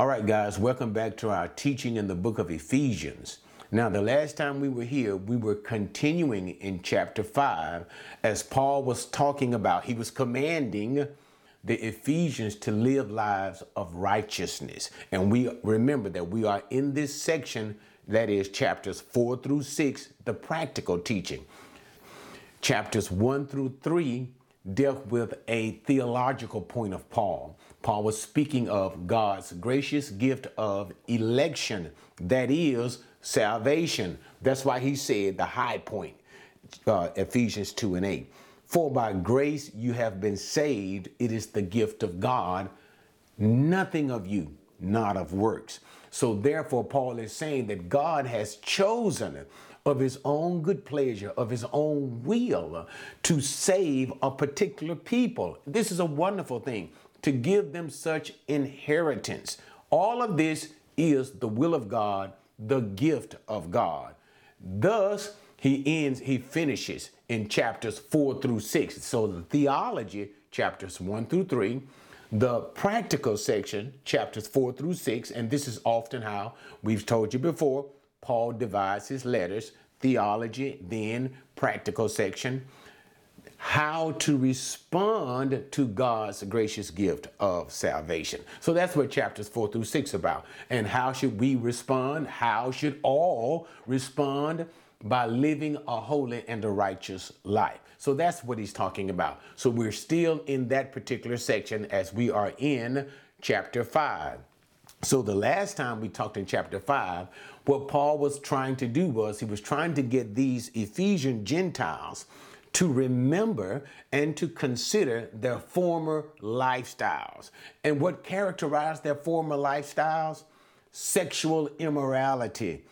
All right, guys, welcome back to our teaching in the book of Ephesians. Now, the last time we were here, we were continuing in chapter 5 as Paul was talking about, he was commanding the Ephesians to live lives of righteousness. And we remember that we are in this section that is chapters 4 through 6, the practical teaching. Chapters 1 through 3 dealt with a theological point of Paul. Paul was speaking of God's gracious gift of election, that is, salvation. That's why he said the high point, uh, Ephesians 2 and 8. For by grace you have been saved, it is the gift of God, nothing of you, not of works. So therefore, Paul is saying that God has chosen of his own good pleasure, of his own will, to save a particular people. This is a wonderful thing, to give them such inheritance. All of this is the will of God, the gift of God. Thus, he ends, he finishes in chapters four through six. So the theology, chapters one through three, the practical section, chapters four through six, and this is often how we've told you before, Paul divides his letters, theology, then practical section, how to respond to God's gracious gift of salvation. So that's what chapters four through six about. And how should we respond? How should all respond? By living a holy and a righteous life. So that's what he's talking about. So we're still in that particular section as we are in chapter five. So the last time we talked in chapter 5, what Paul was trying to do was he was trying to get these Ephesian Gentiles to remember and to consider their former lifestyles. And what characterized their former lifestyles? Sexual immorality,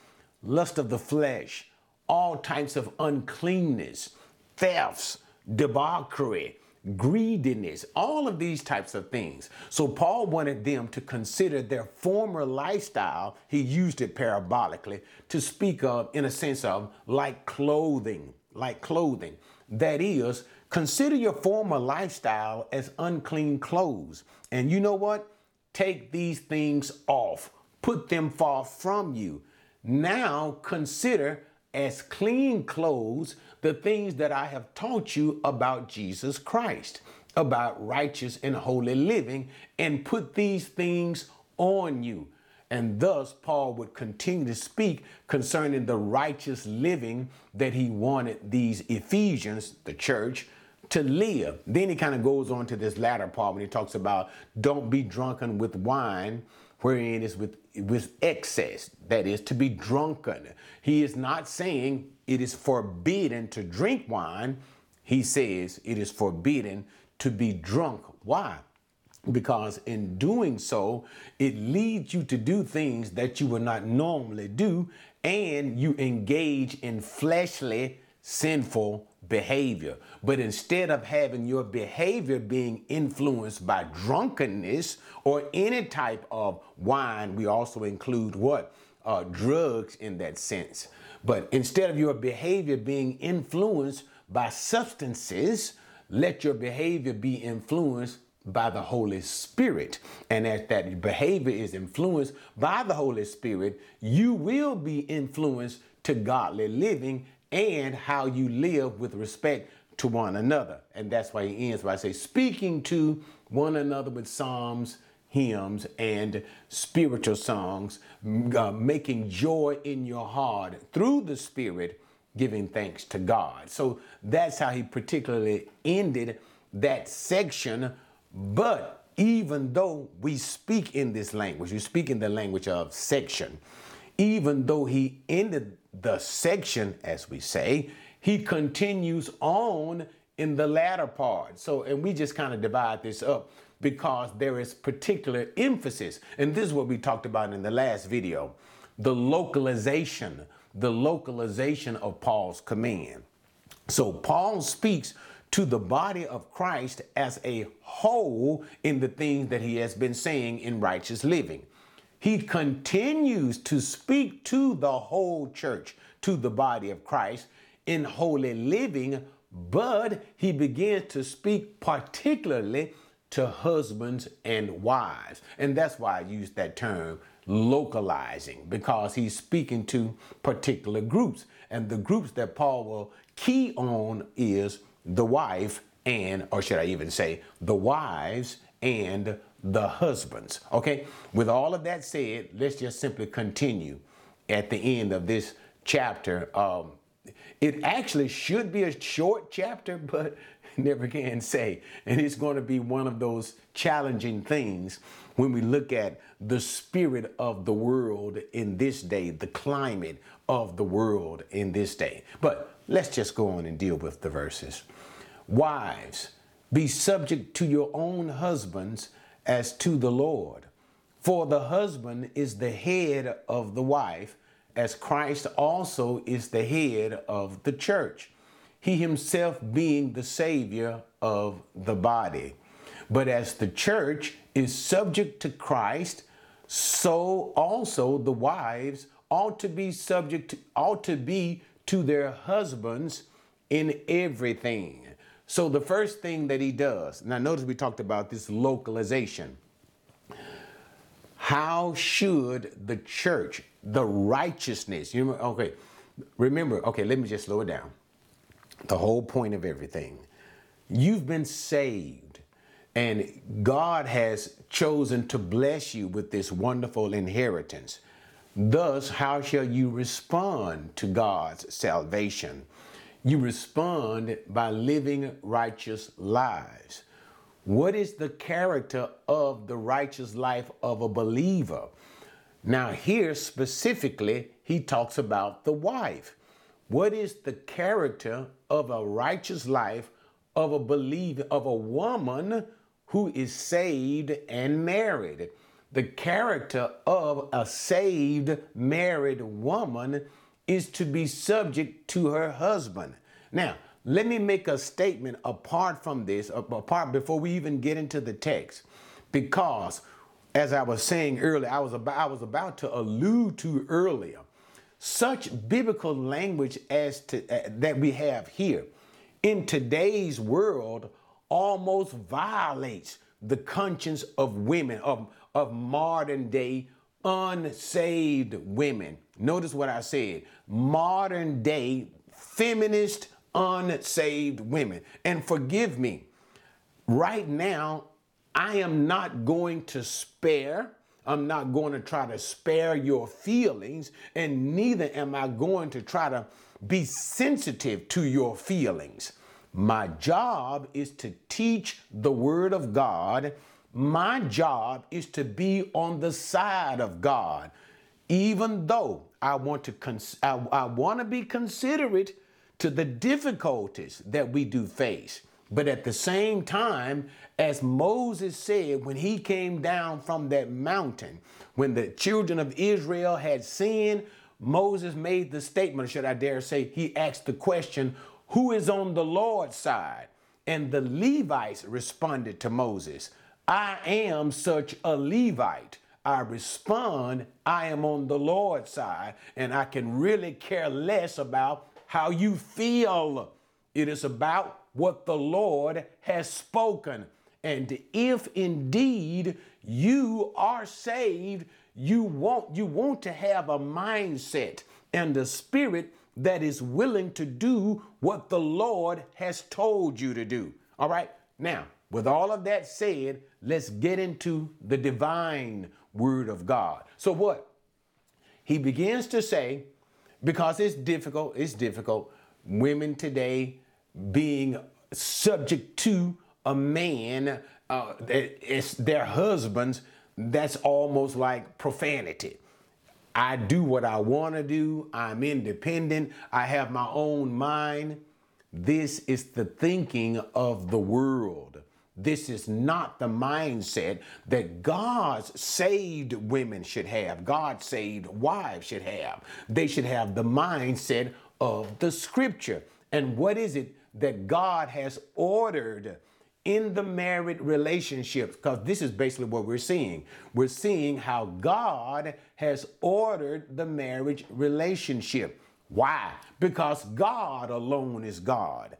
lust of the flesh, all types of uncleanness, thefts, debauchery, greediness, all of these types of things. So Paul wanted them to consider their former lifestyle, he used it parabolically, to speak of in a sense of like clothing, like clothing. That is, consider your former lifestyle as unclean clothes. And you know what? Take these things off, put them far from you. Now consider as clean clothes the things that I have taught you about Jesus Christ, about righteous and holy living, and put these things on you. And thus, Paul would continue to speak concerning the righteous living that he wanted these Ephesians, the church, to live. Then he kind of goes on to this latter part when he talks about don't be drunken with wine, wherein is with, with excess, that is, to be drunken. He is not saying it is forbidden to drink wine. He says it is forbidden to be drunk. Why? Because in doing so, it leads you to do things that you would not normally do, and you engage in fleshly, sinful behavior. But instead of having your behavior being influenced by drunkenness or any type of wine, we also include what? Uh, drugs in that sense. But instead of your behavior being influenced by substances, let your behavior be influenced by the Holy Spirit. And as that behavior is influenced by the Holy Spirit, you will be influenced to godly living and how you live with respect to one another. And that's why he ends by saying, speaking to one another with psalms, hymns, and spiritual songs, uh, making joy in your heart through the Spirit, giving thanks to God. So that's how he particularly ended that section. But even though we speak in this language, we speak in the language of section, even though he ended the section, as we say, he continues on in the latter part. So, and we just kind of divide this up because there is particular emphasis. And this is what we talked about in the last video the localization, the localization of Paul's command. So, Paul speaks to the body of Christ as a whole in the things that he has been saying in righteous living. He continues to speak to the whole church, to the body of Christ in holy living, but he begins to speak particularly to husbands and wives. And that's why I use that term localizing because he's speaking to particular groups. And the groups that Paul will key on is the wife and, or should I even say, the wives and the husbands. Okay, with all of that said, let's just simply continue at the end of this chapter. Um, it actually should be a short chapter, but never can say. And it's going to be one of those challenging things when we look at the spirit of the world in this day, the climate of the world in this day. But let's just go on and deal with the verses. Wives, be subject to your own husbands as to the Lord. For the husband is the head of the wife, as Christ also is the head of the church, he himself being the Savior of the body. But as the church is subject to Christ, so also the wives ought to be subject to, ought to be to their husbands in everything. So the first thing that he does, now notice we talked about this localization. How should the church, the righteousness, you remember, okay, remember, okay, let me just slow it down. The whole point of everything. You've been saved, and God has chosen to bless you with this wonderful inheritance. Thus, how shall you respond to God's salvation? You respond by living righteous lives. What is the character of the righteous life of a believer? Now, here specifically, he talks about the wife. What is the character of a righteous life of a believer, of a woman who is saved and married? The character of a saved married woman is to be subject to her husband. Now, let me make a statement apart from this, apart before we even get into the text, because as I was saying earlier, I was about, I was about to allude to earlier, such biblical language as to uh, that we have here in today's world almost violates the conscience of women of, of modern day unsaved women. Notice what I said modern day feminist unsaved women. And forgive me, right now, I am not going to spare. I'm not going to try to spare your feelings, and neither am I going to try to be sensitive to your feelings. My job is to teach the Word of God. My job is to be on the side of God, even though I want to cons- I, I want to be considerate to the difficulties that we do face. But at the same time, as Moses said when he came down from that mountain, when the children of Israel had sinned, Moses made the statement, should I dare say, he asked the question, Who is on the Lord's side? And the Levites responded to Moses, I am such a Levite. I respond, I am on the Lord's side, and I can really care less about how you feel. It is about what the Lord has spoken. And if indeed you are saved, you want you want to have a mindset and a spirit that is willing to do what the Lord has told you to do. All right? Now, with all of that said, let's get into the divine word of God. So what? He begins to say, because it's difficult. It's difficult. Women today being subject to a man, uh, it's their husbands. That's almost like profanity. I do what I want to do. I'm independent. I have my own mind. This is the thinking of the world. This is not the mindset that God's saved women should have, God saved wives should have. They should have the mindset of the scripture. And what is it that God has ordered in the married relationships? Because this is basically what we're seeing. We're seeing how God has ordered the marriage relationship. Why? Because God alone is God.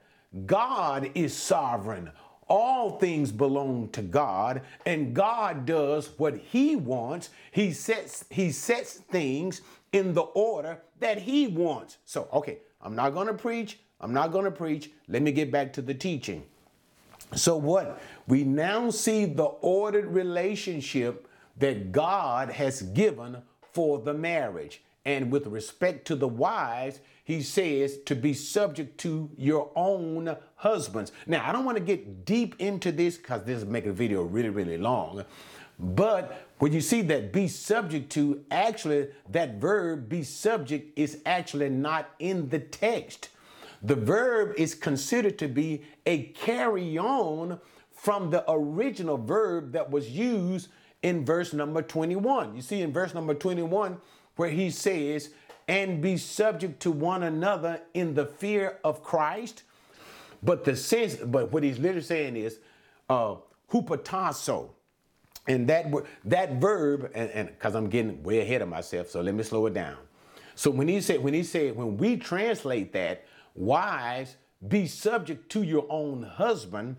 God is sovereign all things belong to God and God does what he wants. He sets he sets things in the order that he wants. So, okay, I'm not going to preach. I'm not going to preach. Let me get back to the teaching. So what? We now see the ordered relationship that God has given for the marriage. And with respect to the wives, he says to be subject to your own husbands. Now, I don't want to get deep into this because this will make a video really, really long. But when you see that be subject to, actually, that verb be subject is actually not in the text. The verb is considered to be a carry on from the original verb that was used in verse number 21. You see in verse number 21 where he says, and be subject to one another in the fear of Christ. But the sense, but what he's literally saying is, uh, hupotasso. And that that verb, and because I'm getting way ahead of myself, so let me slow it down. So when he said, when he said, when we translate that, wives, be subject to your own husband,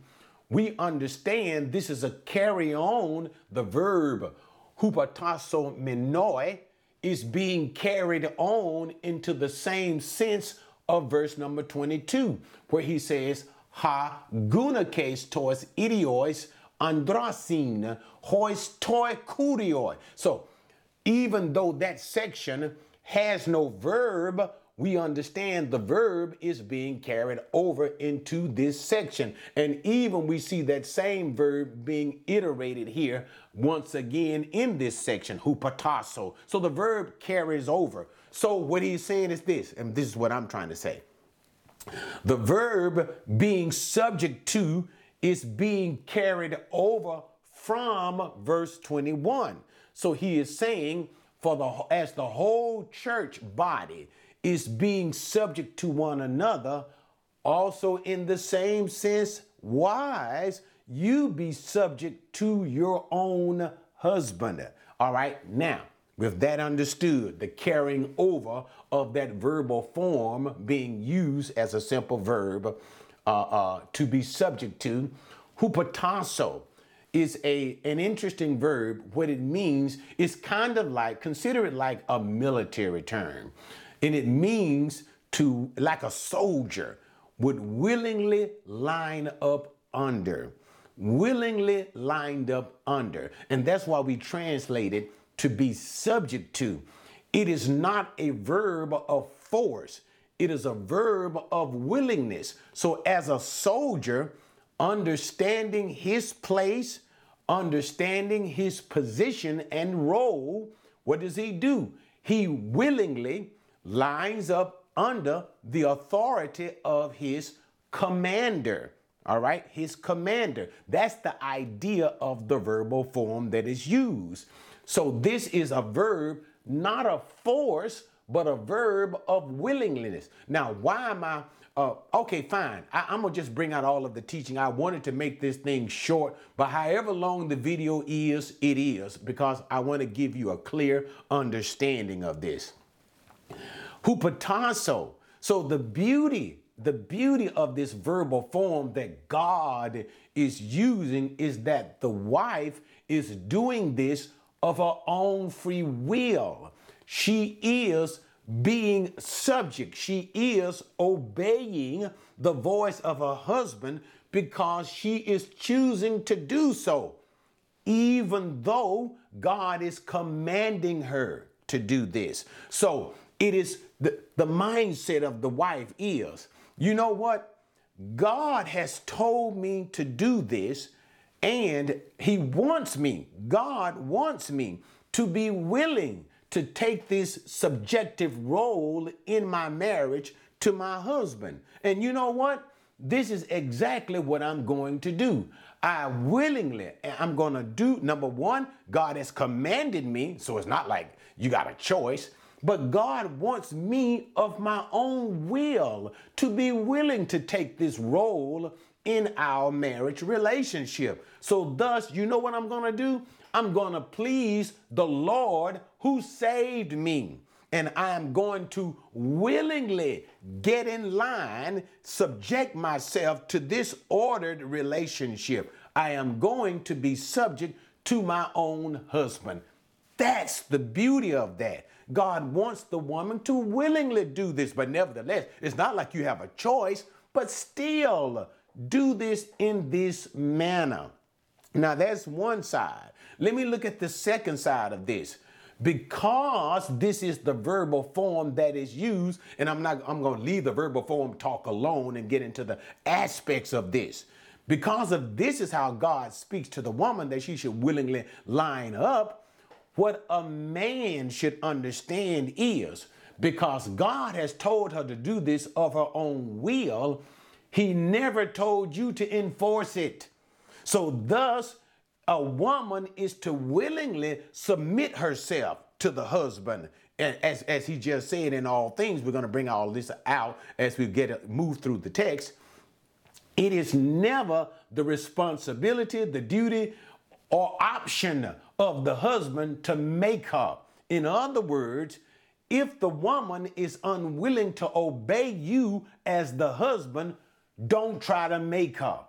we understand this is a carry on. The verb hupotasso menoi is being carried on into the same sense of verse number 22, where he says, Ha gunakes tois idiois andrasin hois toi kurioi. So even though that section has no verb, we understand the verb is being carried over into this section. And even we see that same verb being iterated here once again in this section, hupotasso. So the verb carries over. So what he's saying is this, and this is what I'm trying to say. The verb being subject to is being carried over from verse 21. So he is saying, for the as the whole church body is being subject to one another, also in the same sense, wives, you be subject to your own husband. All right, now, with that understood, the carrying over of that verbal form being used as a simple verb uh, uh, to be subject to, hupotasso is a an interesting verb. What it means is kind of like consider it like a military term. And it means to, like a soldier, would willingly line up under. Willingly lined up under. And that's why we translate it to be subject to. It is not a verb of force, it is a verb of willingness. So, as a soldier, understanding his place, understanding his position and role, what does he do? He willingly lines up under the authority of his commander. All right, his commander. That's the idea of the verbal form that is used. So this is a verb, not a force, but a verb of willingness. Now, why am I? Uh, okay, fine. I, I'm gonna just bring out all of the teaching. I wanted to make this thing short, but however long the video is, it is because I want to give you a clear understanding of this hupotasso. So the beauty, the beauty of this verbal form that God is using is that the wife is doing this of her own free will. She is being subject. She is obeying the voice of her husband because she is choosing to do so, even though God is commanding her to do this. So it is the, the mindset of the wife is, you know what? God has told me to do this, and He wants me, God wants me to be willing to take this subjective role in my marriage to my husband. And you know what? This is exactly what I'm going to do. I willingly, I'm going to do, number one, God has commanded me, so it's not like you got a choice. But God wants me of my own will to be willing to take this role in our marriage relationship. So, thus, you know what I'm going to do? I'm going to please the Lord who saved me. and I am going to willingly get in line, subject myself to this ordered relationship. I am going to be subject to my own husband. That's the beauty of that. God wants the woman to willingly do this, but nevertheless, it's not like you have a choice, but still do this in this manner. Now, that's one side. Let me look at the second side of this because this is the verbal form that is used and i'm not i'm to leave the verbal form talk alone and get into the aspects of this because of this is how god speaks to the woman that she should willingly line up what a man should understand is because god has told her to do this of her own will he never told you to enforce it so thus a woman is to willingly submit herself to the husband. And as, as he just said, in all things, we're going to bring all this out as we get move through the text. It is never the responsibility, the duty, or option of the husband to make her. In other words, if the woman is unwilling to obey you as the husband, don't try to make her.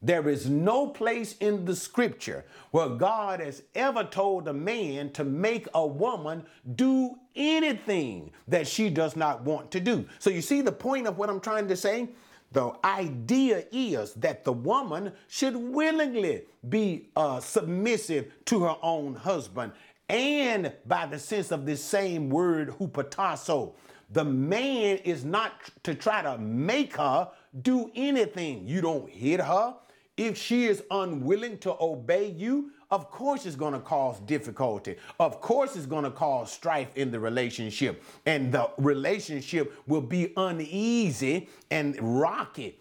There is no place in the scripture where God has ever told a man to make a woman do anything that she does not want to do. So you see the point of what I'm trying to say? The idea is that the woman should willingly be uh, submissive to her own husband. And by the sense of this same word, hupotasso, the man is not to try to make her do anything. You don't hit her. If she is unwilling to obey you, of course it's going to cause difficulty. Of course it's going to cause strife in the relationship. And the relationship will be uneasy and rocky.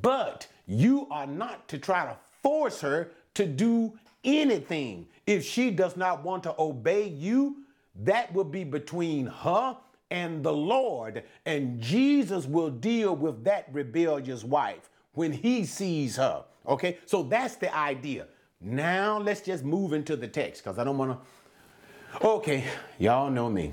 But you are not to try to force her to do anything. If she does not want to obey you, that will be between her and the Lord. And Jesus will deal with that rebellious wife when he sees her. Okay, so that's the idea. Now let's just move into the text because I don't want to. Okay, y'all know me.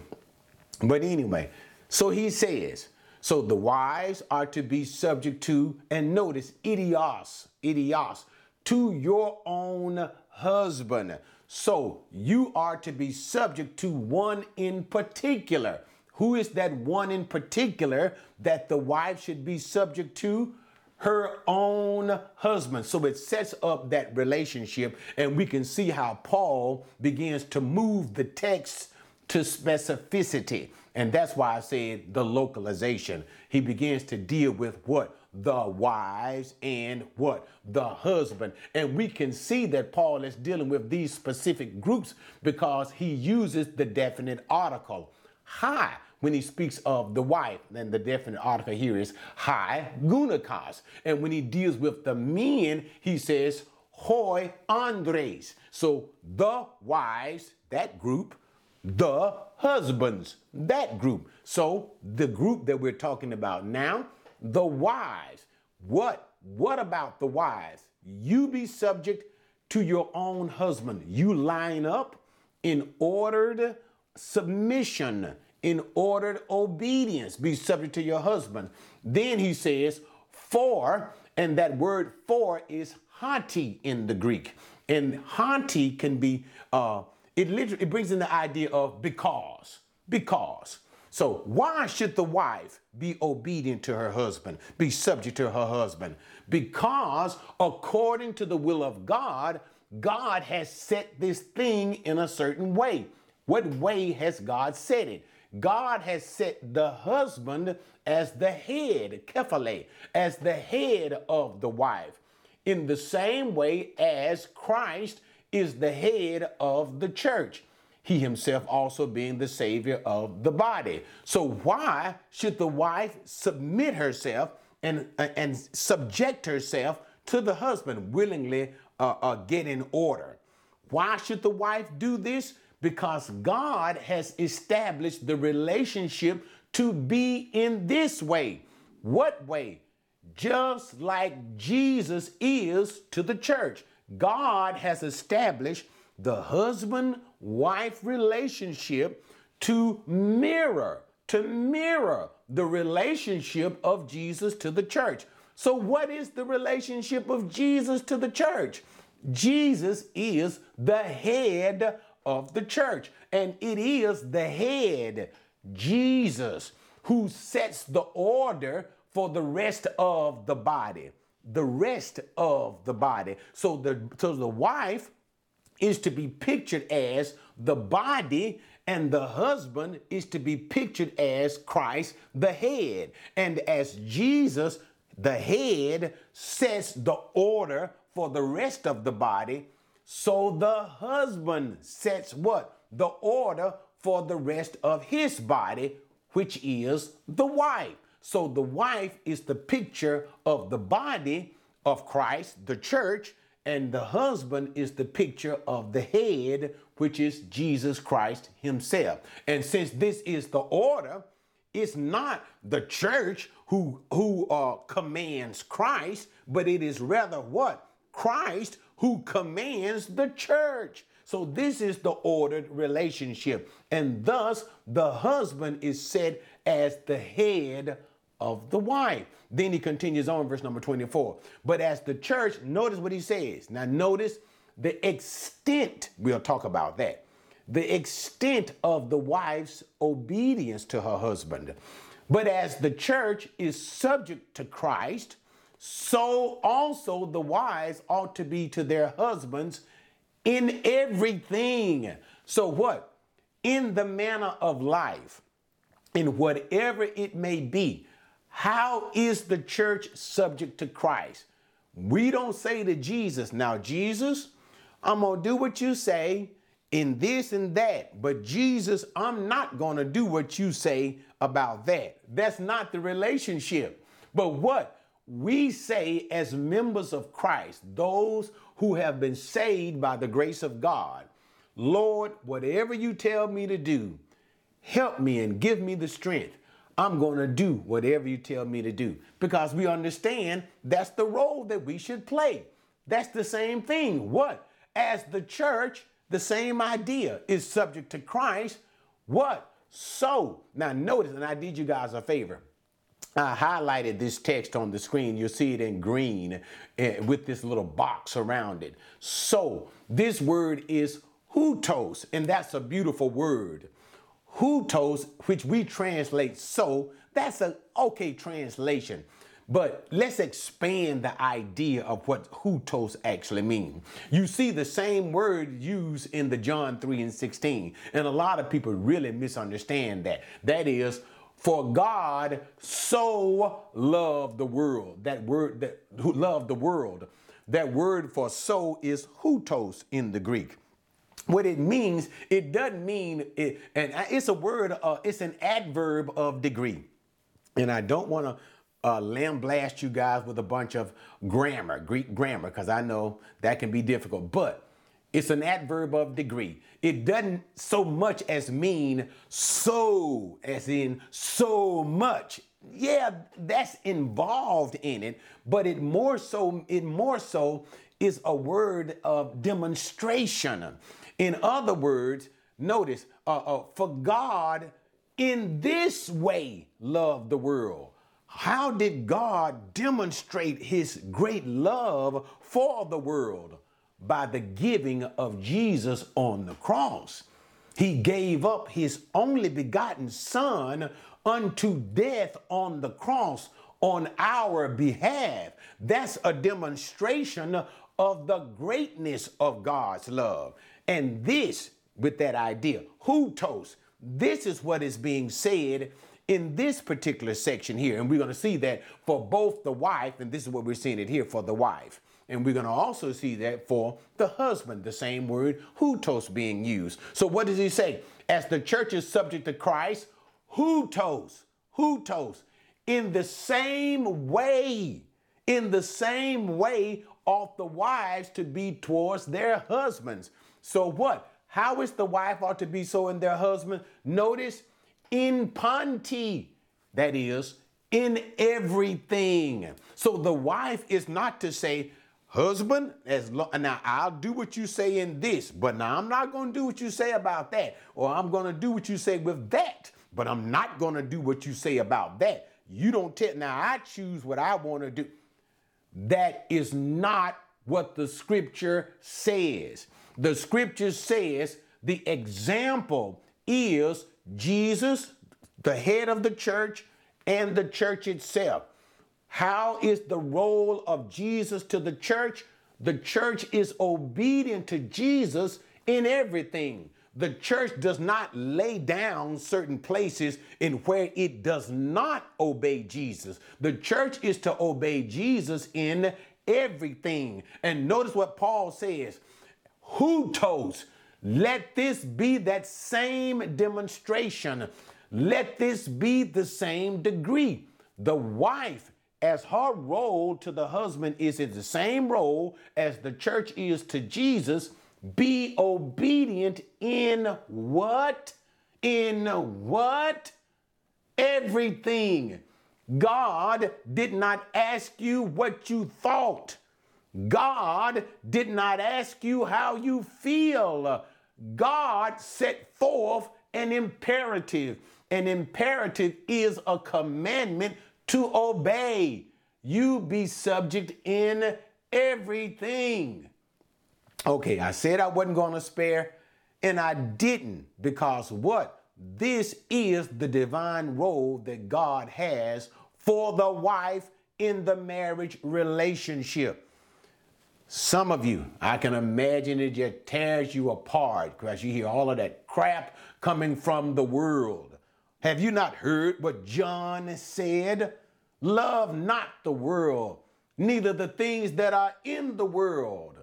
But anyway, so he says, so the wives are to be subject to, and notice, idios, idios, to your own husband. So you are to be subject to one in particular. Who is that one in particular that the wife should be subject to? Her own husband. So it sets up that relationship, and we can see how Paul begins to move the text to specificity. And that's why I said the localization. He begins to deal with what? The wives and what? The husband. And we can see that Paul is dealing with these specific groups because he uses the definite article. Hi when he speaks of the wife, then the definite article here is high gunakas. And when he deals with the men, he says hoi andres. So the wives, that group, the husbands, that group. So the group that we're talking about now, the wives. What what about the wives? You be subject to your own husband. You line up in ordered submission in ordered obedience. Be subject to your husband. Then he says, for, and that word for is hanti in the Greek. And hanti can be, uh, it literally it brings in the idea of because. Because. So, why should the wife be obedient to her husband, be subject to her husband? Because, according to the will of God, God has set this thing in a certain way. What way has God set it? God has set the husband as the head, kephale, as the head of the wife, in the same way as Christ is the head of the church. He himself also being the savior of the body. So why should the wife submit herself and, uh, and subject herself to the husband, willingly uh, uh, get in order? Why should the wife do this? Because God has established the relationship to be in this way. What way? Just like Jesus is to the church. God has established the husband wife relationship to mirror, to mirror the relationship of Jesus to the church. So, what is the relationship of Jesus to the church? Jesus is the head of the church, and it is the head, Jesus, who sets the order for the rest of the body. The rest of the body. So the so the wife is to be pictured as the body and the husband is to be pictured as Christ, the head. And as Jesus the head sets the order for the rest of the body. So the husband sets what? The order for the rest of his body, which is the wife. So the wife is the picture of the body of Christ, the church, and the husband is the picture of the head, which is Jesus Christ himself. And since this is the order, it's not the church who who uh, commands Christ, but it is rather what Christ who commands the church. So this is the ordered relationship, and thus the husband is said as the head of the wife. Then he continues on, verse number 24. But as the church, notice what he says. Now, notice the extent, we'll talk about that the extent of the wife's obedience to her husband. But as the church is subject to Christ, so also the wives ought to be to their husbands in everything. So, what? In the manner of life, in whatever it may be, how is the church subject to Christ? We don't say to Jesus, Now, Jesus, I'm going to do what you say in this and that. But Jesus, I'm not going to do what you say about that. That's not the relationship. But what we say as members of Christ, those who have been saved by the grace of God, Lord, whatever you tell me to do, help me and give me the strength. I'm going to do whatever you tell me to do because we understand that's the role that we should play. That's the same thing. What? As the church, the same idea is subject to Christ. What? So, now notice, and I did you guys a favor. I highlighted this text on the screen. You'll see it in green uh, with this little box around it. So, this word is hutos, and that's a beautiful word. Hutos, which we translate so, that's an okay translation. But let's expand the idea of what hutos actually mean. You see the same word used in the John 3 and 16, and a lot of people really misunderstand that. That is, for God so loved the world. That word that who loved the world. That word for so is hutos in the Greek. What it means, it doesn't mean it, and it's a word, uh, it's an adverb of degree. And I don't want to uh, lambaste you guys with a bunch of grammar, Greek grammar, because I know that can be difficult. But it's an adverb of degree. It doesn't so much as mean so, as in so much. Yeah, that's involved in it, but it more so, it more so is a word of demonstration. In other words, notice, uh, uh, for God in this way loved the world how did God demonstrate his great love for the world? By the giving of Jesus on the cross. He gave up his only begotten Son unto death on the cross on our behalf. That's a demonstration of the greatness of God's love. And this, with that idea, hutos, this is what is being said in this particular section here. And we're going to see that for both the wife, and this is what we're seeing it here for the wife. And we're going to also see that for the husband, the same word, hutos, being used. So what does he say? As the church is subject to Christ, hutos, hutos, in the same way, in the same way ought the wives to be towards their husbands. So what? How is the wife ought to be so in their husband? Notice in panti, that is, in everything. So the wife is not to say, husband, as now I'll do what you say in this, but now I'm not going to do what you say about that, or I'm going to do what you say with that, but I'm not going to do what you say about that. You don't tell. Now I choose what I want to do. That is not what the scripture says. The scripture says the example is Jesus, the head of the church, and the church itself. How is the role of Jesus to the church? The church is obedient to Jesus in everything. The church does not lay down certain places in where it does not obey Jesus. The church is to obey Jesus in everything. And notice what Paul says Who Hutos, let this be that same demonstration. Let this be the same degree. The wife, as her role to the husband is in the same role as the church is to Jesus, be obedient in what? In what? Everything. God did not ask you what you thought. God did not ask you how you feel. God set forth an imperative. An imperative is a commandment to obey. You be subject in everything. Okay, I said I wasn't going to spare, and I didn't because what? This is the divine role that God has for the wife in the marriage relationship. Some of you, I can imagine it just tears you apart because you hear all of that crap coming from the world. Have you not heard what John said? Love not the world, neither the things that are in the world.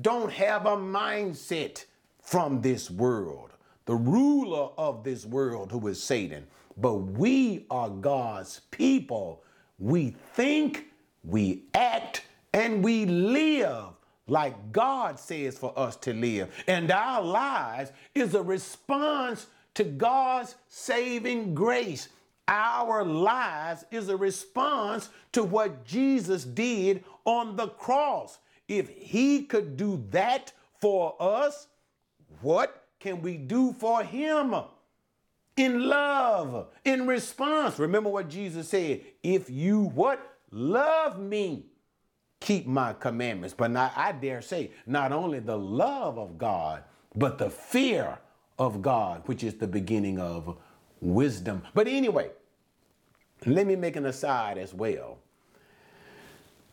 Don't have a mindset from this world, the ruler of this world, who is Satan. But we are God's people. We think, we act, and we live like God says for us to live. And our lives is a response to God's saving grace. Our lives is a response to what Jesus did on the cross. If he could do that for us, what can we do for him? In love, in response. Remember what Jesus said, if you what? Love me keep my commandments. But I dare say, not only the love of God, but the fear of God, which is the beginning of wisdom. But anyway, let me make an aside as well.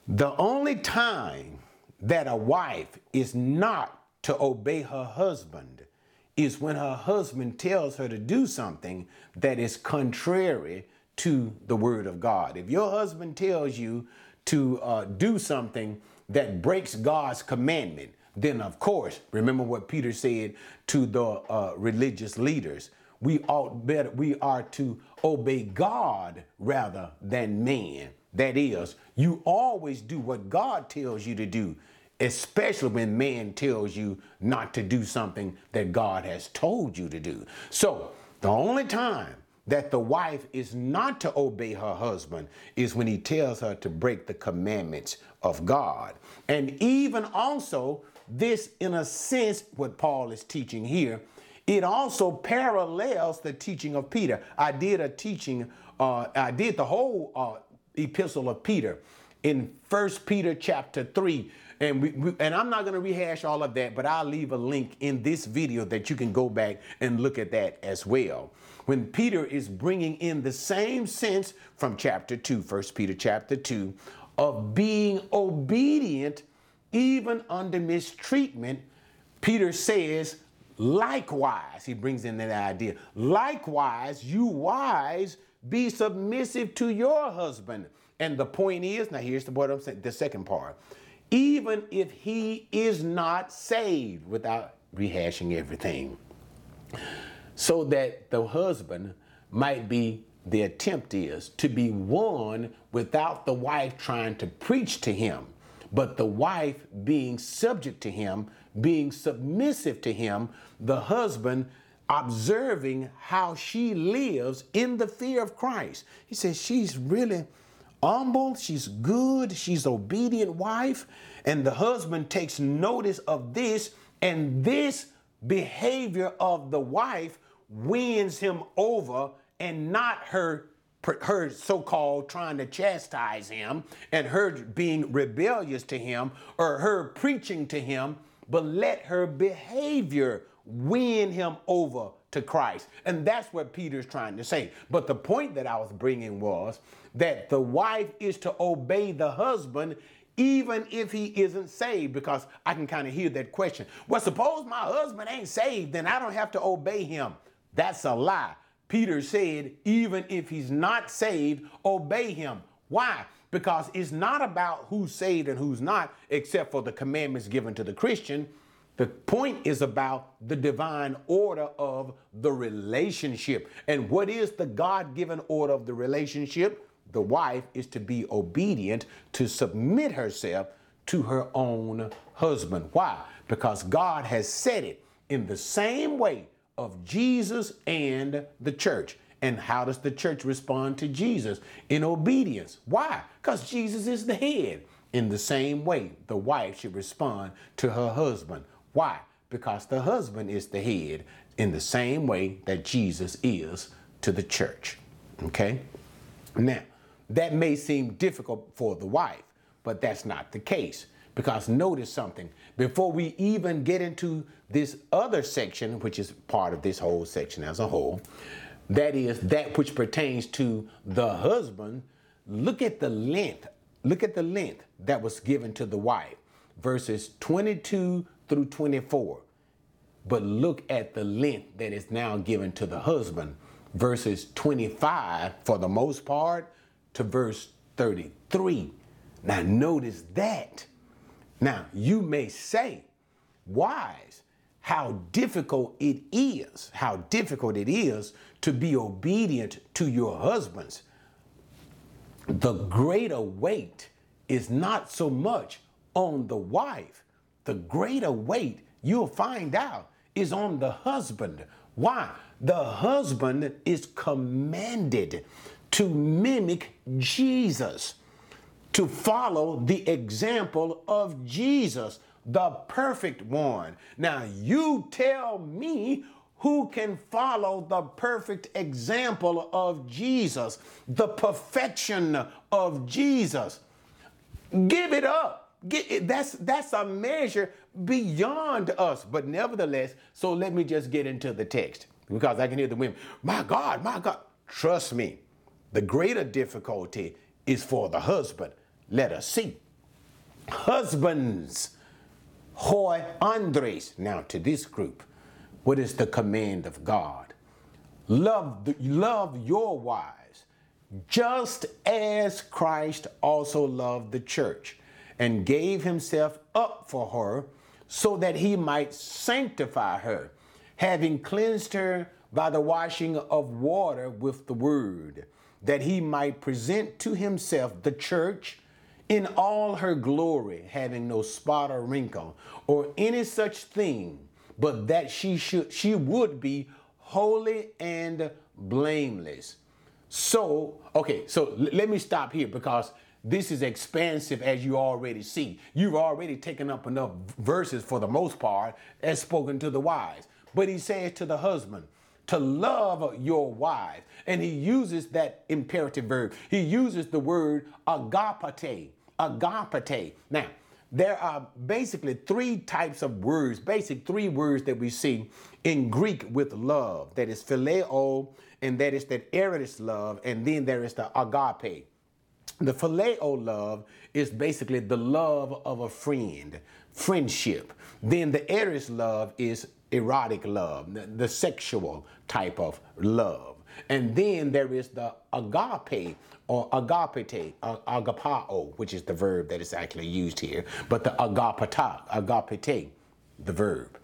The only time that a wife is not to obey her husband is when her husband tells her to do something that is contrary to the word of God. If your husband tells you to uh, do something that breaks God's commandment, then of course, remember what Peter said to the uh, religious leaders. We ought better, we are to obey God rather than man. That is, you always do what God tells you to do, especially when man tells you not to do something that God has told you to do. So, the only time that the wife is not to obey her husband is when he tells her to break the commandments of God. And even also, this, in a sense, what Paul is teaching here, it also parallels the teaching of Peter. I did a teaching, uh, I did the whole uh, epistle of Peter in First Peter chapter 3 and we, we and I'm not going to rehash all of that, but I'll leave a link in this video that you can go back and look at that as well. When Peter is bringing in the same sense from chapter 2, 1 Peter chapter 2, of being obedient even under mistreatment, Peter says, likewise, he brings in that idea, likewise, you wives, be submissive to your husband. And the point is, now here's the what I'm saying, the second part even if he is not saved, without rehashing everything. So that the husband might be, the attempt is to be won without the wife trying to preach to him, but the wife being subject to him, being submissive to him, the husband observing how she lives in the fear of Christ. He says she's really humble, she's good, she's obedient wife, and the husband takes notice of this, and this behavior of the wife wins him over and not her her so-called trying to chastise him and her being rebellious to him or her preaching to him but let her behavior win him over to Christ. And that's what Peter's trying to say. But the point that I was bringing was that the wife is to obey the husband even if he isn't saved, because I can kind of hear that question. Well, suppose my husband ain't saved, then I don't have to obey him. That's a lie. Peter said, even if he's not saved, obey him. Why? Because it's not about who's saved and who's not, except for the commandments given to the Christian. The point is about the divine order of the relationship. And what is the God given order of the relationship? The wife is to be obedient, to submit herself to her own husband. Why? Because God has said it in the same way of Jesus and the church. And how does the church respond to Jesus? In obedience. Why? Because Jesus is the head. In the same way, the wife should respond to her husband. Why? Because the husband is the head in the same way that Jesus is to the church. Okay? Now, that may seem difficult for the wife, but that's not the case. Because notice something, before we even get into this other section, which is part of this whole section as a whole, that is that which pertains to the husband, look at the length, look at the length that was given to the wife, verses 22 through 24. But look at the length that is now given to the husband, verses 25 for the most part to verse 33. Now, notice that. Now, you may say, wise, how difficult it is, how difficult it is to be obedient to your husbands. The greater weight is not so much on the wife the greater weight you'll find out is on the husband. Why? The husband is commanded to mimic Jesus, to follow the example of Jesus, the perfect one. Now, you tell me who can follow the perfect example of Jesus, the perfection of Jesus. Give it up. Get, that's that's a measure beyond us. But nevertheless, so let me just get into the text because I can hear the women. My God, my God. Trust me, the greater difficulty is for the husband. Let us see. Husbands, hoi andres. Now to this group, what is the command of God? Love, the, love your wives, just as Christ also loved the church and gave himself up for her so that he might sanctify her, having cleansed her by the washing of water with the word, that he might present to himself the church in all her glory, having no spot or wrinkle or any such thing, but that she should she would be holy and blameless. So, okay, so l- let me stop here because this is expansive as you already see. You've already taken up enough verses for the most part as spoken to the wise. But he says to the husband, to love your wife. And he uses that imperative verb. He uses the word agapate. Agapate. Now, there are basically three types of words, basic three words that we see in Greek with love. That is phileo, and that is that eros love, and then there is the agape. The phileo love is basically the love of a friend, friendship. Then the eros love is erotic love, the, the sexual type of love. And then there is the agape or agapete, agapao, which is the verb that is actually used here, but the agapata, agapete, the verb.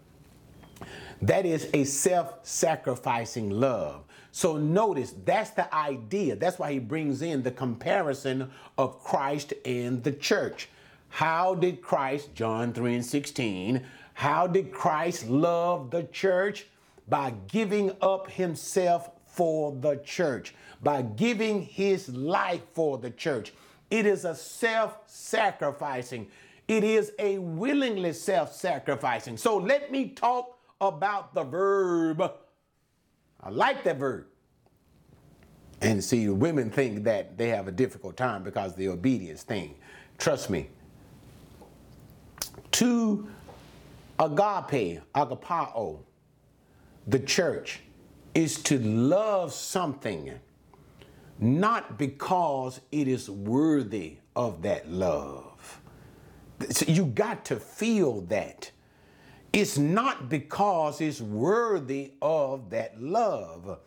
That is a self sacrificing love. So notice that's the idea. That's why he brings in the comparison of Christ and the church. How did Christ, John 3 and 16, how did Christ love the church? By giving up himself for the church, by giving his life for the church. It is a self sacrificing. It is a willingly self sacrificing. So let me talk about the verb. I like that verb. And see, women think that they have a difficult time because the obedience thing. Trust me. To agape, agapao, the church, is to love something not because it is worthy of that love. So you got to feel that. It's not because it's worthy of that love.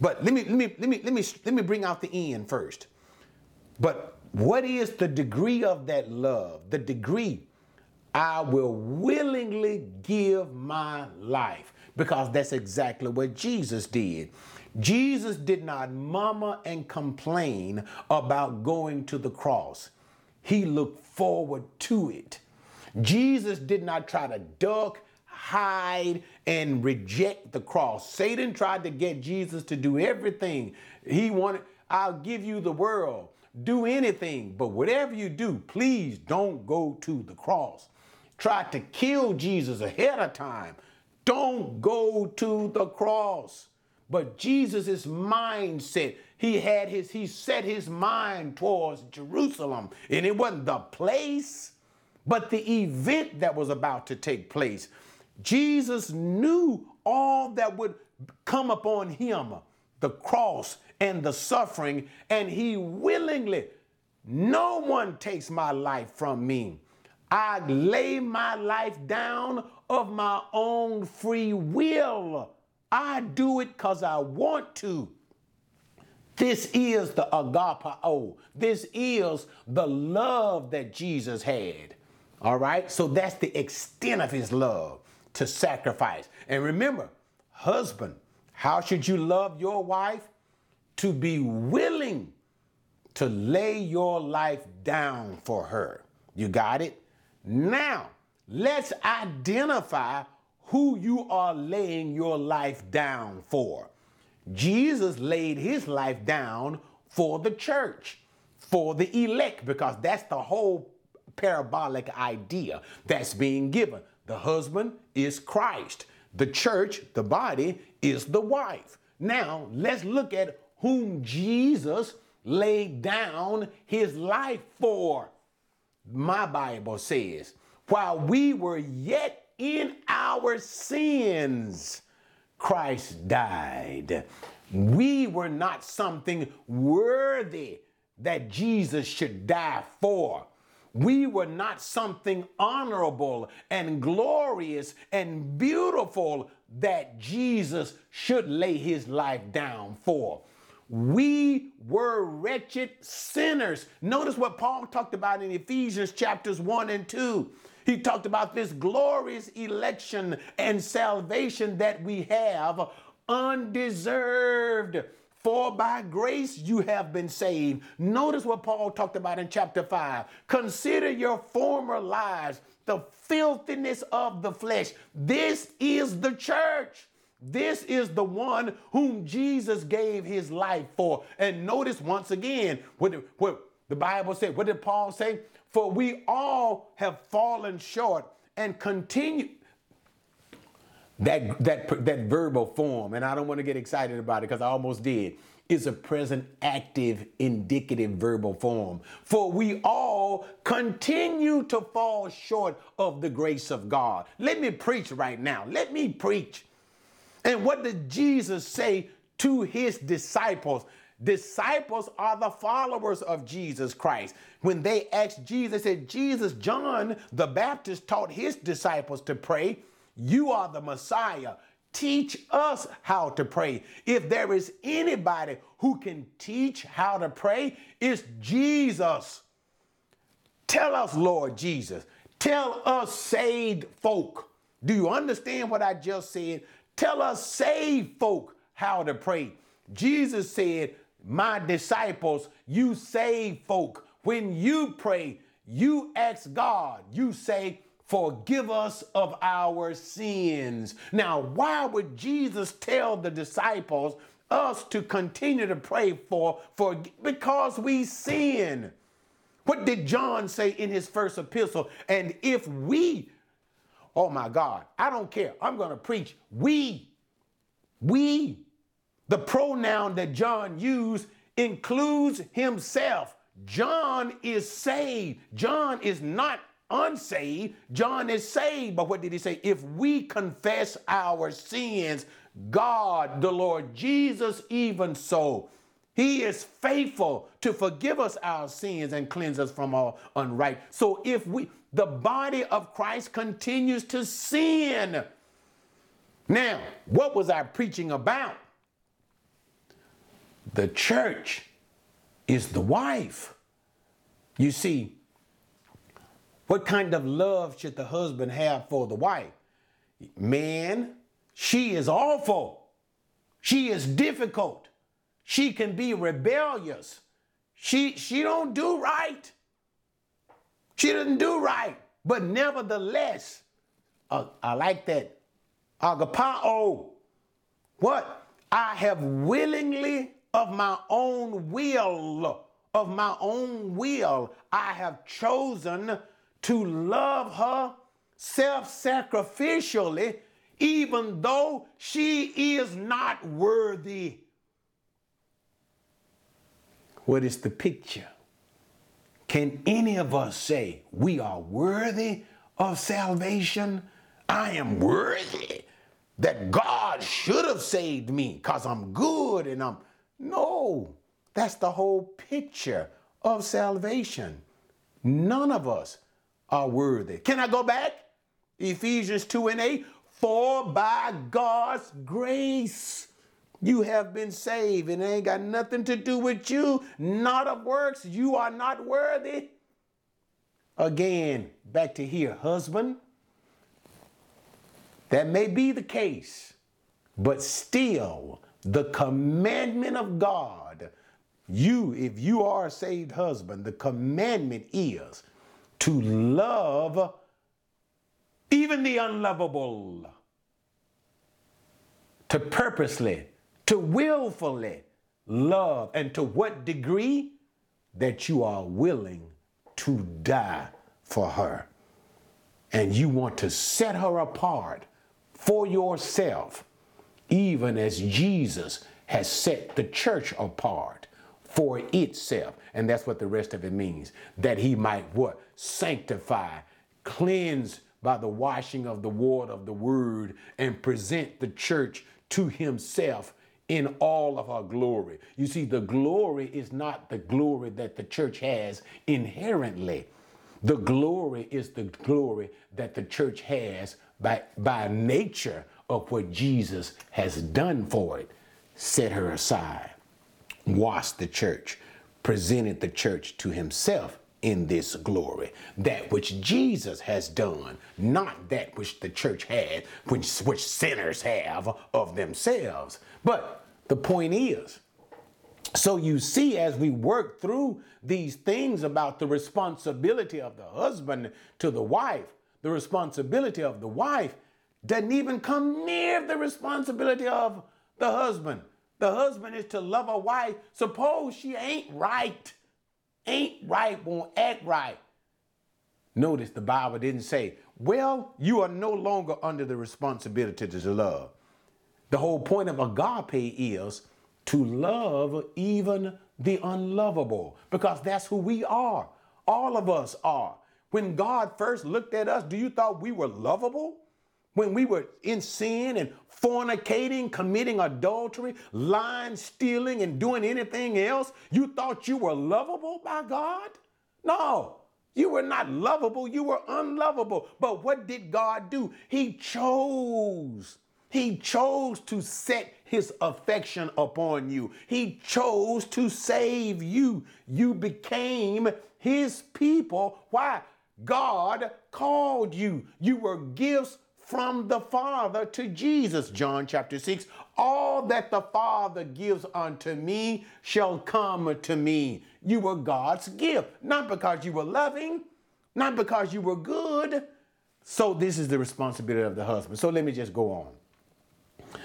But let me let me let me let me let me bring out the end first. But what is the degree of that love? The degree I will willingly give my life because that's exactly what Jesus did. Jesus did not murmur and complain about going to the cross. He looked forward to it. Jesus did not try to duck, hide, and reject the cross. Satan tried to get Jesus to do everything. He wanted, I'll give you the world. Do anything, but whatever you do, please don't go to the cross. Tried to kill Jesus ahead of time. Don't go to the cross. But Jesus' mindset, he had his, he set his mind towards Jerusalem. And it wasn't the place, but the event that was about to take place. Jesus knew all that would come upon him, the cross and the suffering, and he willingly, no one takes my life from me. I lay my life down of my own free will. I do it because I want to. This is the agapao. This is the love that Jesus had. All right? So that's the extent of his love to sacrifice. And remember, husband, how should you love your wife? To be willing to lay your life down for her. You got it? Now, let's identify who you are laying your life down for. Jesus laid his life down for the church, for the elect, because that's the whole parabolic idea that's being given. The husband is Christ, the church, the body, is the wife. Now, let's look at whom Jesus laid down his life for. My Bible says, while we were yet in our sins, Christ died. We were not something worthy that Jesus should die for. We were not something honorable and glorious and beautiful that Jesus should lay his life down for. We were wretched sinners. Notice what Paul talked about in Ephesians chapters 1 and 2. He talked about this glorious election and salvation that we have undeserved. For by grace you have been saved. Notice what Paul talked about in chapter 5. Consider your former lives, the filthiness of the flesh. This is the church. This is the one whom Jesus gave his life for. And notice once again what, what the Bible said. What did Paul say? For we all have fallen short and continue. That, that, that verbal form, and I don't want to get excited about it because I almost did, is a present active indicative verbal form. For we all continue to fall short of the grace of God. Let me preach right now. Let me preach. And what did Jesus say to his disciples? Disciples are the followers of Jesus Christ. When they asked Jesus, said, Jesus, John the Baptist taught his disciples to pray, You are the Messiah. Teach us how to pray. If there is anybody who can teach how to pray, it's Jesus. Tell us, Lord Jesus. Tell us, saved folk. Do you understand what I just said? Tell us, saved folk, how to pray. Jesus said, my disciples, you save folk. When you pray, you ask God, you say, Forgive us of our sins. Now, why would Jesus tell the disciples us to continue to pray for, for because we sin? What did John say in his first epistle? And if we, oh my God, I don't care. I'm going to preach. We, we, the pronoun that John used includes himself. John is saved. John is not unsaved. John is saved. But what did he say? If we confess our sins, God, the Lord Jesus, even so, he is faithful to forgive us our sins and cleanse us from all unright. So if we, the body of Christ continues to sin. Now, what was I preaching about? The church is the wife. You see, what kind of love should the husband have for the wife? Man, she is awful. She is difficult. She can be rebellious. She she don't do right. She doesn't do right. But nevertheless, uh, I like that. Agapao. What? I have willingly of my own will, of my own will, I have chosen to love her self sacrificially, even though she is not worthy. What is the picture? Can any of us say we are worthy of salvation? I am worthy that God should have saved me because I'm good and I'm. No, that's the whole picture of salvation. None of us are worthy. Can I go back? Ephesians 2 and 8. For by God's grace you have been saved, and it ain't got nothing to do with you, not of works. You are not worthy. Again, back to here, husband. That may be the case, but still, the commandment of God, you, if you are a saved husband, the commandment is to love even the unlovable, to purposely to willfully love and to what degree that you are willing to die for her. And you want to set her apart for yourself, even as Jesus has set the church apart for itself. And that's what the rest of it means. That he might what? Sanctify, cleanse by the washing of the water of the word, and present the church to himself in all of our glory. You see, the glory is not the glory that the church has inherently. The glory is the glory that the church has by, by nature of what Jesus has done for it. Set her aside, washed the church, presented the church to himself in this glory. That which Jesus has done, not that which the church had, which, which sinners have of themselves. But the point is, so you see, as we work through these things about the responsibility of the husband to the wife, the responsibility of the wife doesn't even come near the responsibility of the husband. The husband is to love a wife. Suppose she ain't right, ain't right, won't act right. Notice the Bible didn't say, well, you are no longer under the responsibility to love. The whole point of agape is to love even the unlovable because that's who we are. All of us are. When God first looked at us, do you thought we were lovable? When we were in sin and fornicating, committing adultery, lying, stealing, and doing anything else, you thought you were lovable by God? No, you were not lovable, you were unlovable. But what did God do? He chose he chose to set his affection upon you. He chose to save you. You became his people. Why? God called you. You were gifts from the Father to Jesus. John chapter 6. All that the Father gives unto me shall come to me. You were God's gift, not because you were loving, not because you were good. So, this is the responsibility of the husband. So, let me just go on.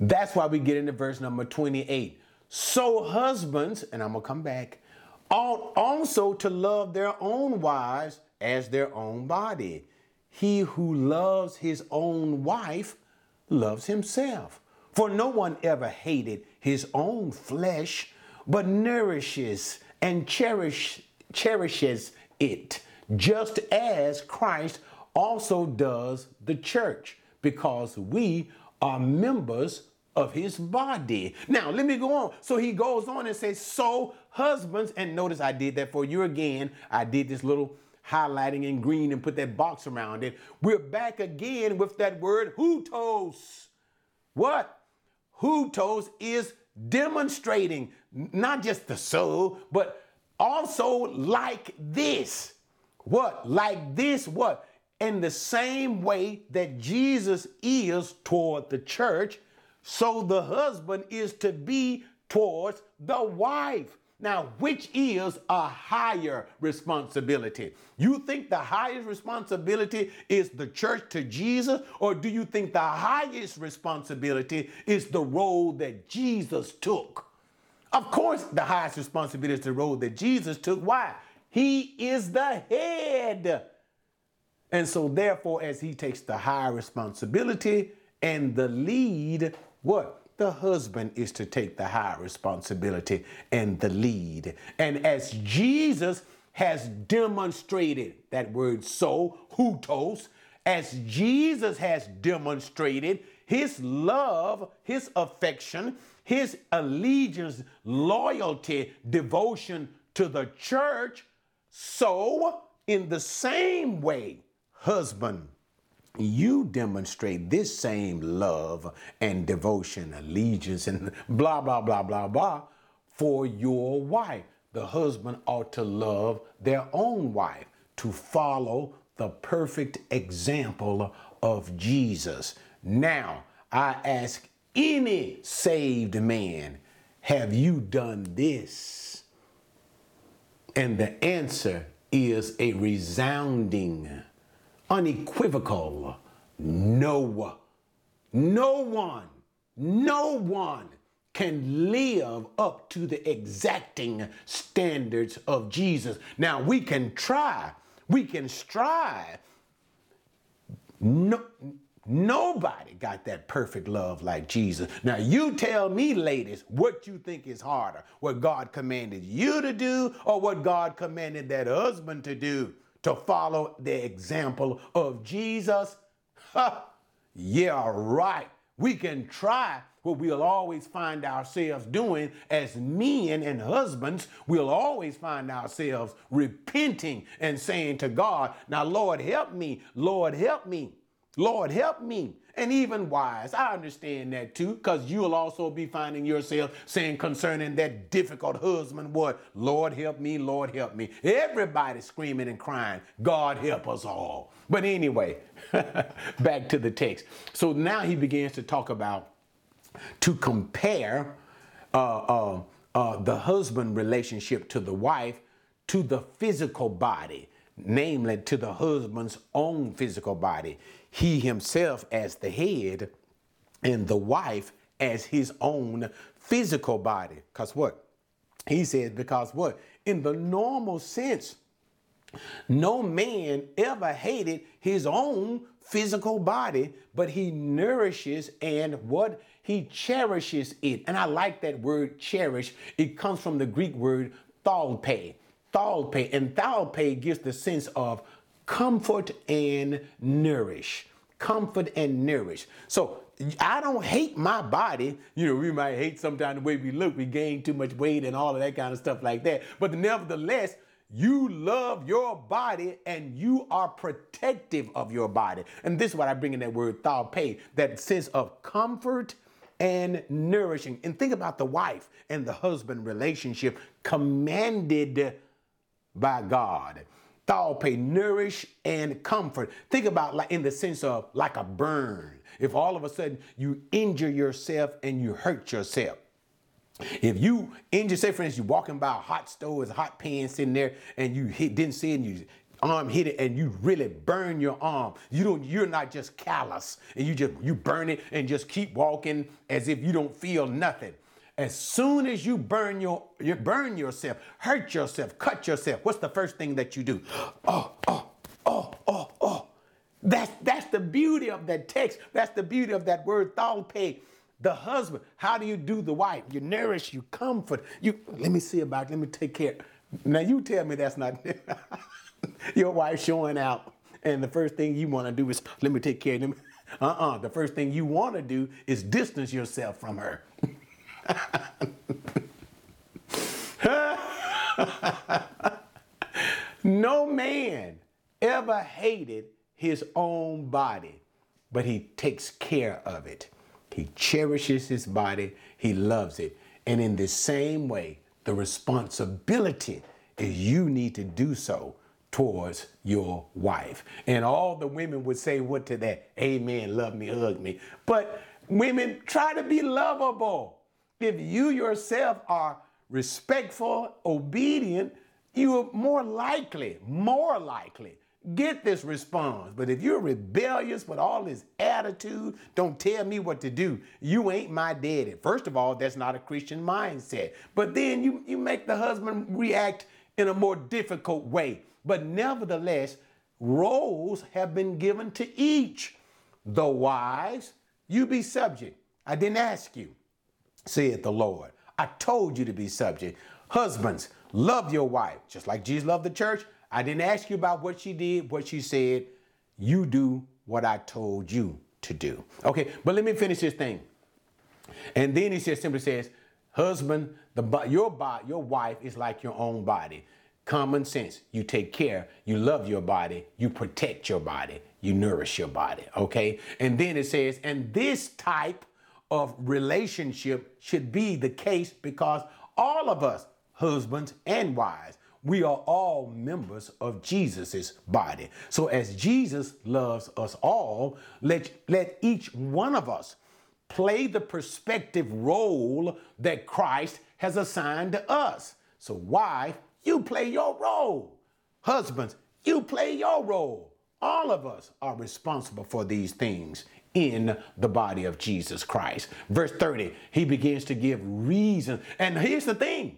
That's why we get into verse number 28. So, husbands, and I'm going to come back, ought also to love their own wives as their own body. He who loves his own wife loves himself. For no one ever hated his own flesh, but nourishes and cherish, cherishes it, just as Christ also does the church, because we are members of his body. Now, let me go on. So he goes on and says, So husbands, and notice I did that for you again. I did this little highlighting in green and put that box around it. We're back again with that word hutos. What? Hutos is demonstrating not just the soul, but also like this. What? Like this, what? In the same way that Jesus is toward the church, so the husband is to be towards the wife. Now, which is a higher responsibility? You think the highest responsibility is the church to Jesus, or do you think the highest responsibility is the role that Jesus took? Of course, the highest responsibility is the role that Jesus took. Why? He is the head. And so, therefore, as he takes the higher responsibility and the lead, what? The husband is to take the high responsibility and the lead. And as Jesus has demonstrated that word so, hutos, as Jesus has demonstrated his love, his affection, his allegiance, loyalty, devotion to the church, so in the same way, husband you demonstrate this same love and devotion, allegiance, and blah, blah, blah, blah, blah for your wife. The husband ought to love their own wife, to follow the perfect example of Jesus. Now, I ask any saved man, have you done this? And the answer is a resounding unequivocal no. No one, no one can live up to the exacting standards of Jesus. Now, we can try, we can strive. No, nobody got that perfect love like Jesus. Now, you tell me, ladies, what you think is harder what God commanded you to do or what God commanded that husband to do to follow the example of Jesus? yeah, right. We can try what we'll always find ourselves doing as men and husbands. We'll always find ourselves repenting and saying to God, Now, Lord, help me. Lord, help me. Lord, help me and even wise. I understand that too, because you'll also be finding yourself saying concerning that difficult husband, what? Lord, help me, Lord, help me. Everybody screaming and crying, God, help us all. But anyway, back to the text. So now he begins to talk about, to compare uh, uh, uh, the husband relationship to the wife to the physical body namely to the husband's own physical body he himself as the head and the wife as his own physical body. Because what? He says, because what? In the normal sense, no man ever hated his own physical body, but he nourishes and what? He cherishes it. And I like that word cherish. It comes from the Greek word thalpe. Thalpe. And thalpe gives the sense of comfort and nourish. Comfort and nourish. So I don't hate my body. You know, we might hate sometimes the way we look, we gain too much weight and all of that kind of stuff like that. But nevertheless, you love your body and you are protective of your body. And this is what I bring in that word thalpe, that sense of comfort and nourishing. And think about the wife and the husband relationship commanded by God. Thalpe, nourish and comfort. Think about like in the sense of like a burn. If all of a sudden you injure yourself and you hurt yourself. If you injure, say for instance, you're walking by a hot stove, there's a hot pan sitting there, and you hit, didn't see it, and you arm hit it, and you really burn your arm. You don't, you're not just callous, and you just you burn it and just keep walking as if you don't feel nothing. As soon as you burn your you burn yourself, hurt yourself, cut yourself, what's the first thing that you do? Oh, oh, oh, oh, oh. That's that's the beauty of that text. That's the beauty of that word thalpe. The husband. How do you do the wife? You nourish, you comfort. You let me see about. Let me take care. Now you tell me that's not your wife showing out, and the first thing you want to do is let me take care of them. Uh-uh. The first thing you want to do is distance yourself from her. no man ever hated his own body, but he takes care of it. He cherishes his body, he loves it. And in the same way, the responsibility is you need to do so towards your wife. And all the women would say what to that? Amen, love me, hug me. But women, try to be lovable. If you yourself are respectful, obedient, you are more likely, more likely get this response. But if you're rebellious with all this attitude, don't tell me what to do. You ain't my daddy. First of all, that's not a Christian mindset. But then you, you make the husband react in a more difficult way. But nevertheless, roles have been given to each. The wives, you be subject. I didn't ask you, saith the Lord. I told you to be subject. Husbands, love your wife, just like Jesus loved the church. I didn't ask you about what she did, what she said. You do what I told you to do. Okay, but let me finish this thing. And then he says, simply says, husband, the your your wife is like your own body. Common sense. You take care, you love your body, you protect your body, you nourish your body. Okay? And then it says, and this type of relationship should be the case because all of us, husbands and wives, we are all members of Jesus's body. So as Jesus loves us all, let, let each one of us play the perspective role that Christ has assigned to us. So wife, you play your role. Husbands, you play your role. All of us are responsible for these things in the body of Jesus Christ. Verse 30, he begins to give reason. And here's the thing.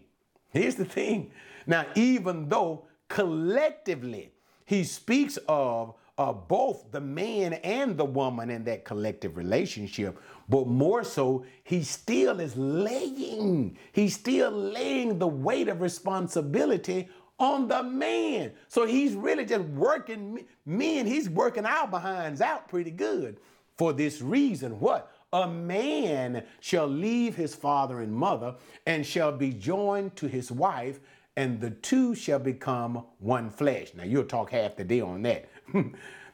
Here's the thing. Now, even though collectively he speaks of uh, both the man and the woman in that collective relationship, but more so, he still is laying, he's still laying the weight of responsibility on the man. So he's really just working men, he's working our behinds out pretty good. For this reason, what? A man shall leave his father and mother and shall be joined to his wife, and the two shall become one flesh. Now, you'll talk half the day on that.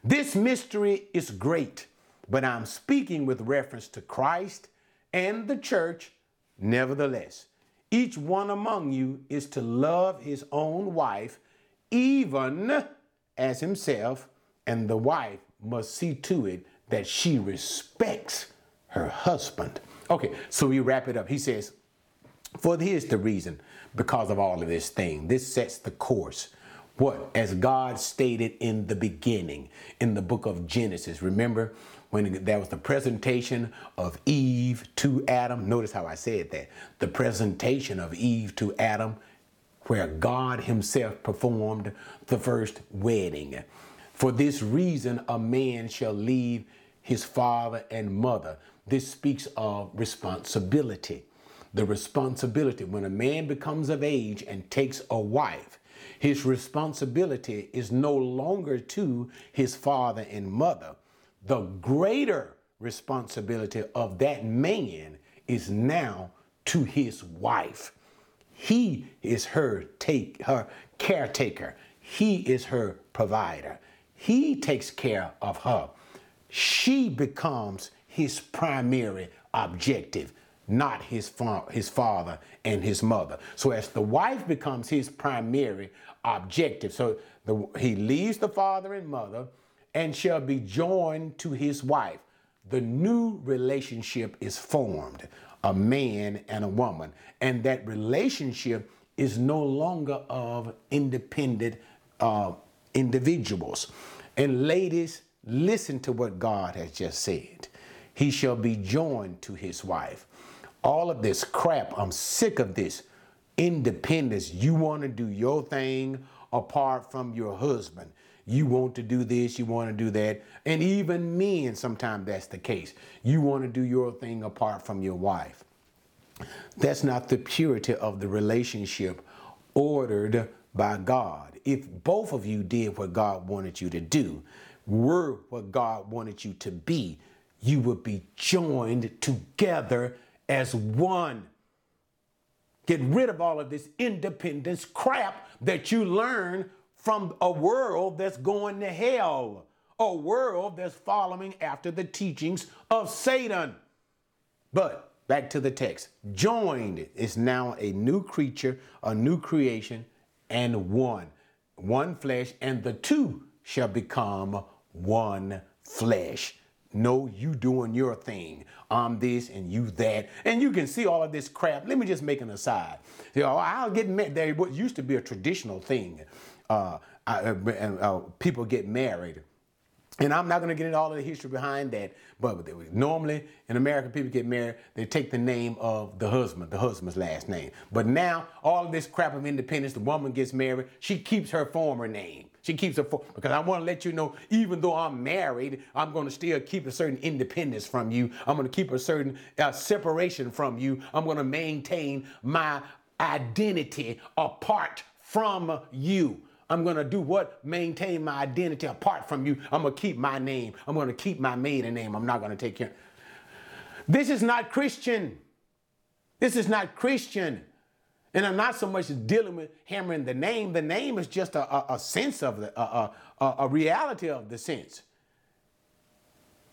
this mystery is great, but I'm speaking with reference to Christ and the church. Nevertheless, each one among you is to love his own wife, even as himself, and the wife must see to it that she respects her husband. Okay, so we wrap it up. He says, For here's the reason because of all of this thing. This sets the course. What? As God stated in the beginning, in the book of Genesis. Remember when there was the presentation of Eve to Adam? Notice how I said that. The presentation of Eve to Adam, where God Himself performed the first wedding. For this reason, a man shall leave his father and mother. This speaks of responsibility the responsibility. When a man becomes of age and takes a wife, his responsibility is no longer to his father and mother. The greater responsibility of that man is now to his wife. He is her take her caretaker. He is her provider. He takes care of her. She becomes his primary objective not his, fa- his father and his mother. So as the wife becomes his primary objective, so the, he leaves the father and mother and shall be joined to his wife. The new relationship is formed, a man and a woman. And that relationship is no longer of independent uh, individuals. And ladies, listen to what God has just said. He shall be joined to his wife All of this crap, I'm sick of this. Independence. You want to do your thing apart from your husband. You want to do this, you want to do that. And even men, sometimes that's the case. You want to do your thing apart from your wife. That's not the purity of the relationship ordered by God. If both of you did what God wanted you to do, were what God wanted you to be, you would be joined together as one. Get rid of all of this independence crap that you learn from a world that's going to hell, a world that's following after the teachings of Satan. But back to the text joined is now a new creature, a new creation, and one. One flesh, and the two shall become one flesh. No, you doing your thing. I'm this and you that. And you can see all of this crap. Let me just make an aside. You know, I'll get married. There what used to be a traditional thing. Uh, I, uh, uh, people get married. And I'm not going to get into all of the history behind that, but normally in America, people get married, they take the name of the husband, the husband's last name. But now, all of this crap of independence, the woman gets married, she keeps her former name. She keeps her, because I want to let you know, even though I'm married, I'm going to still keep a certain independence from you. I'm going to keep a certain uh, separation from you. I'm going to maintain my identity apart from you. I'm going to do what? Maintain my identity apart from you. I'm going to keep my name. I'm going to keep my maiden name. I'm not going to take care. This is not Christian. This is not Christian. And I'm not so much dealing with hammering the name. The name is just a, a, a sense of the, a, a, a reality of the sense.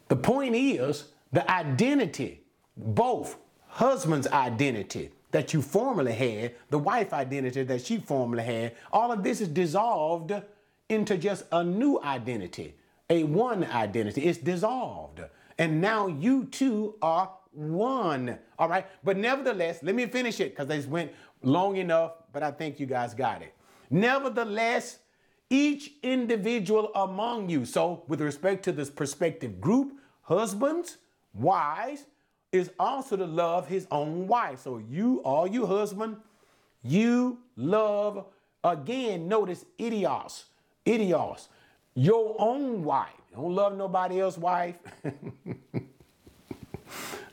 The point is the identity, both husband's identity that you formerly had, the wife identity that she formerly had, all of this is dissolved into just a new identity, a one identity. It's dissolved. And now you two are one. All right. But nevertheless, let me finish it because this went long enough, but I think you guys got it. Nevertheless, each individual among you, so with respect to this prospective group, husbands, wives, is also to love his own wife. So you, all you husband, you love, again, notice idios, idios, your own wife. Don't love nobody else's wife.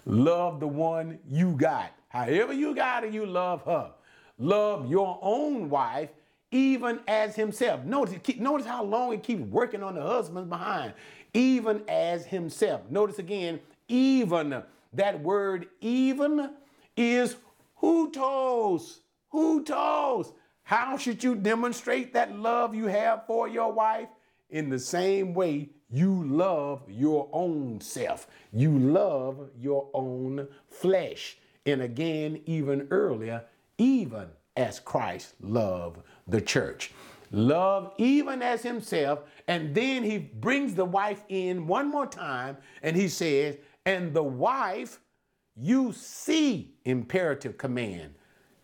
love the one you got. However you got it, you love her. Love your own wife even as himself. Notice, notice how long it keeps working on the husband's behind. Even as himself. Notice again, even. That word even is hutos. Hutos. How should you demonstrate that love you have for your wife? In the same way you love your own self. You love your own flesh. And again, even earlier, even as Christ loved the church. Love even as himself. And then he brings the wife in one more time and he says, and the wife, you see imperative command,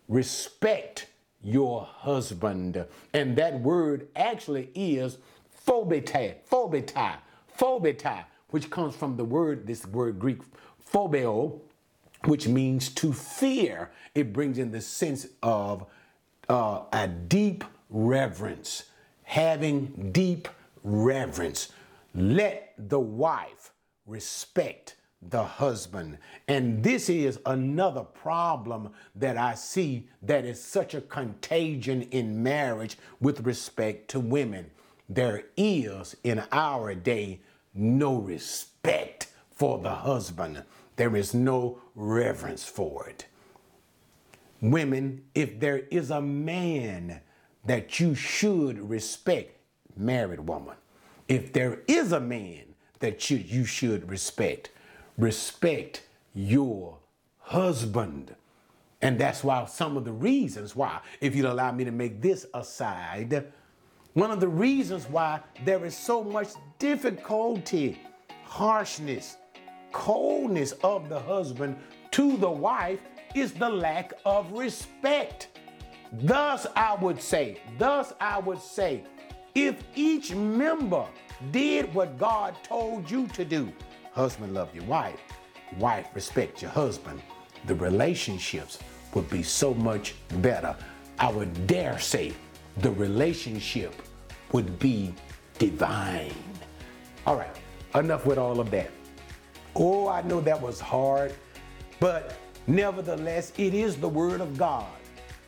respect your husband. And that word actually is phobete, phobete, phobete, which comes from the word, this word Greek, phobeo, which means to fear. It brings in the sense of uh, a deep reverence, having deep reverence. Let the wife respect the husband. And this is another problem that I see that is such a contagion in marriage with respect to women. There is in our day no respect for the husband. There is no reverence for it. Women, if there is a man that you should respect, married woman, if there is a man that you, you should respect, respect your husband. And that's why some of the reasons why, if you'd allow me to make this aside, one of the reasons why there is so much difficulty, harshness, coldness of the husband to the wife is the lack of respect. Thus, I would say, thus, I would say, if each member did what God told you to do, husband, love your wife, wife, respect your husband, the relationships would be so much better. I would dare say the relationship would be divine. All right, enough with all of that. Oh, I know that was hard, but nevertheless, it is the Word of God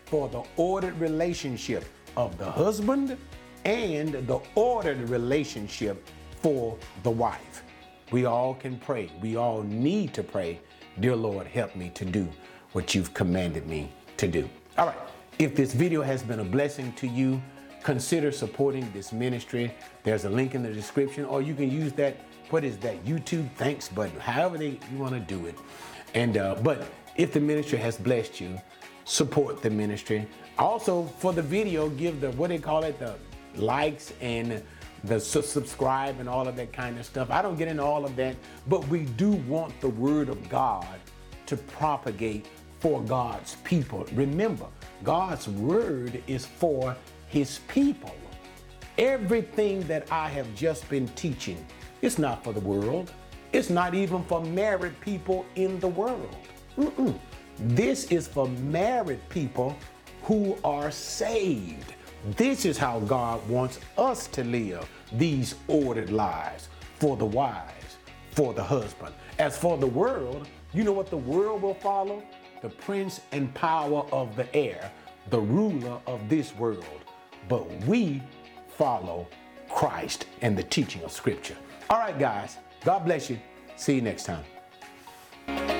for the ordered relationship of the husband and the ordered relationship for the wife. We all can pray. We all need to pray. Dear Lord, help me to do what you've commanded me to do. All right. If this video has been a blessing to you, consider supporting this ministry. There's a link in the description, or you can use that, what is that, YouTube thanks button, however they, you want to do it. And uh, but if the ministry has blessed you, support the ministry. Also, for the video, give the what they call it, the likes and the su- subscribe and all of that kind of stuff. I don't get into all of that, but we do want the word of God to propagate for God's people. Remember, God's word is for his people. Everything that I have just been teaching it's not for the world. It's not even for married people in the world. Mm-mm. This is for married people who are saved. This is how God wants us to live these ordered lives for the wives, for the husband. As for the world, you know what the world will follow? The prince and power of the air, the ruler of this world. But we follow Christ and the teaching of Scripture. All right, guys, God bless you. See you next time.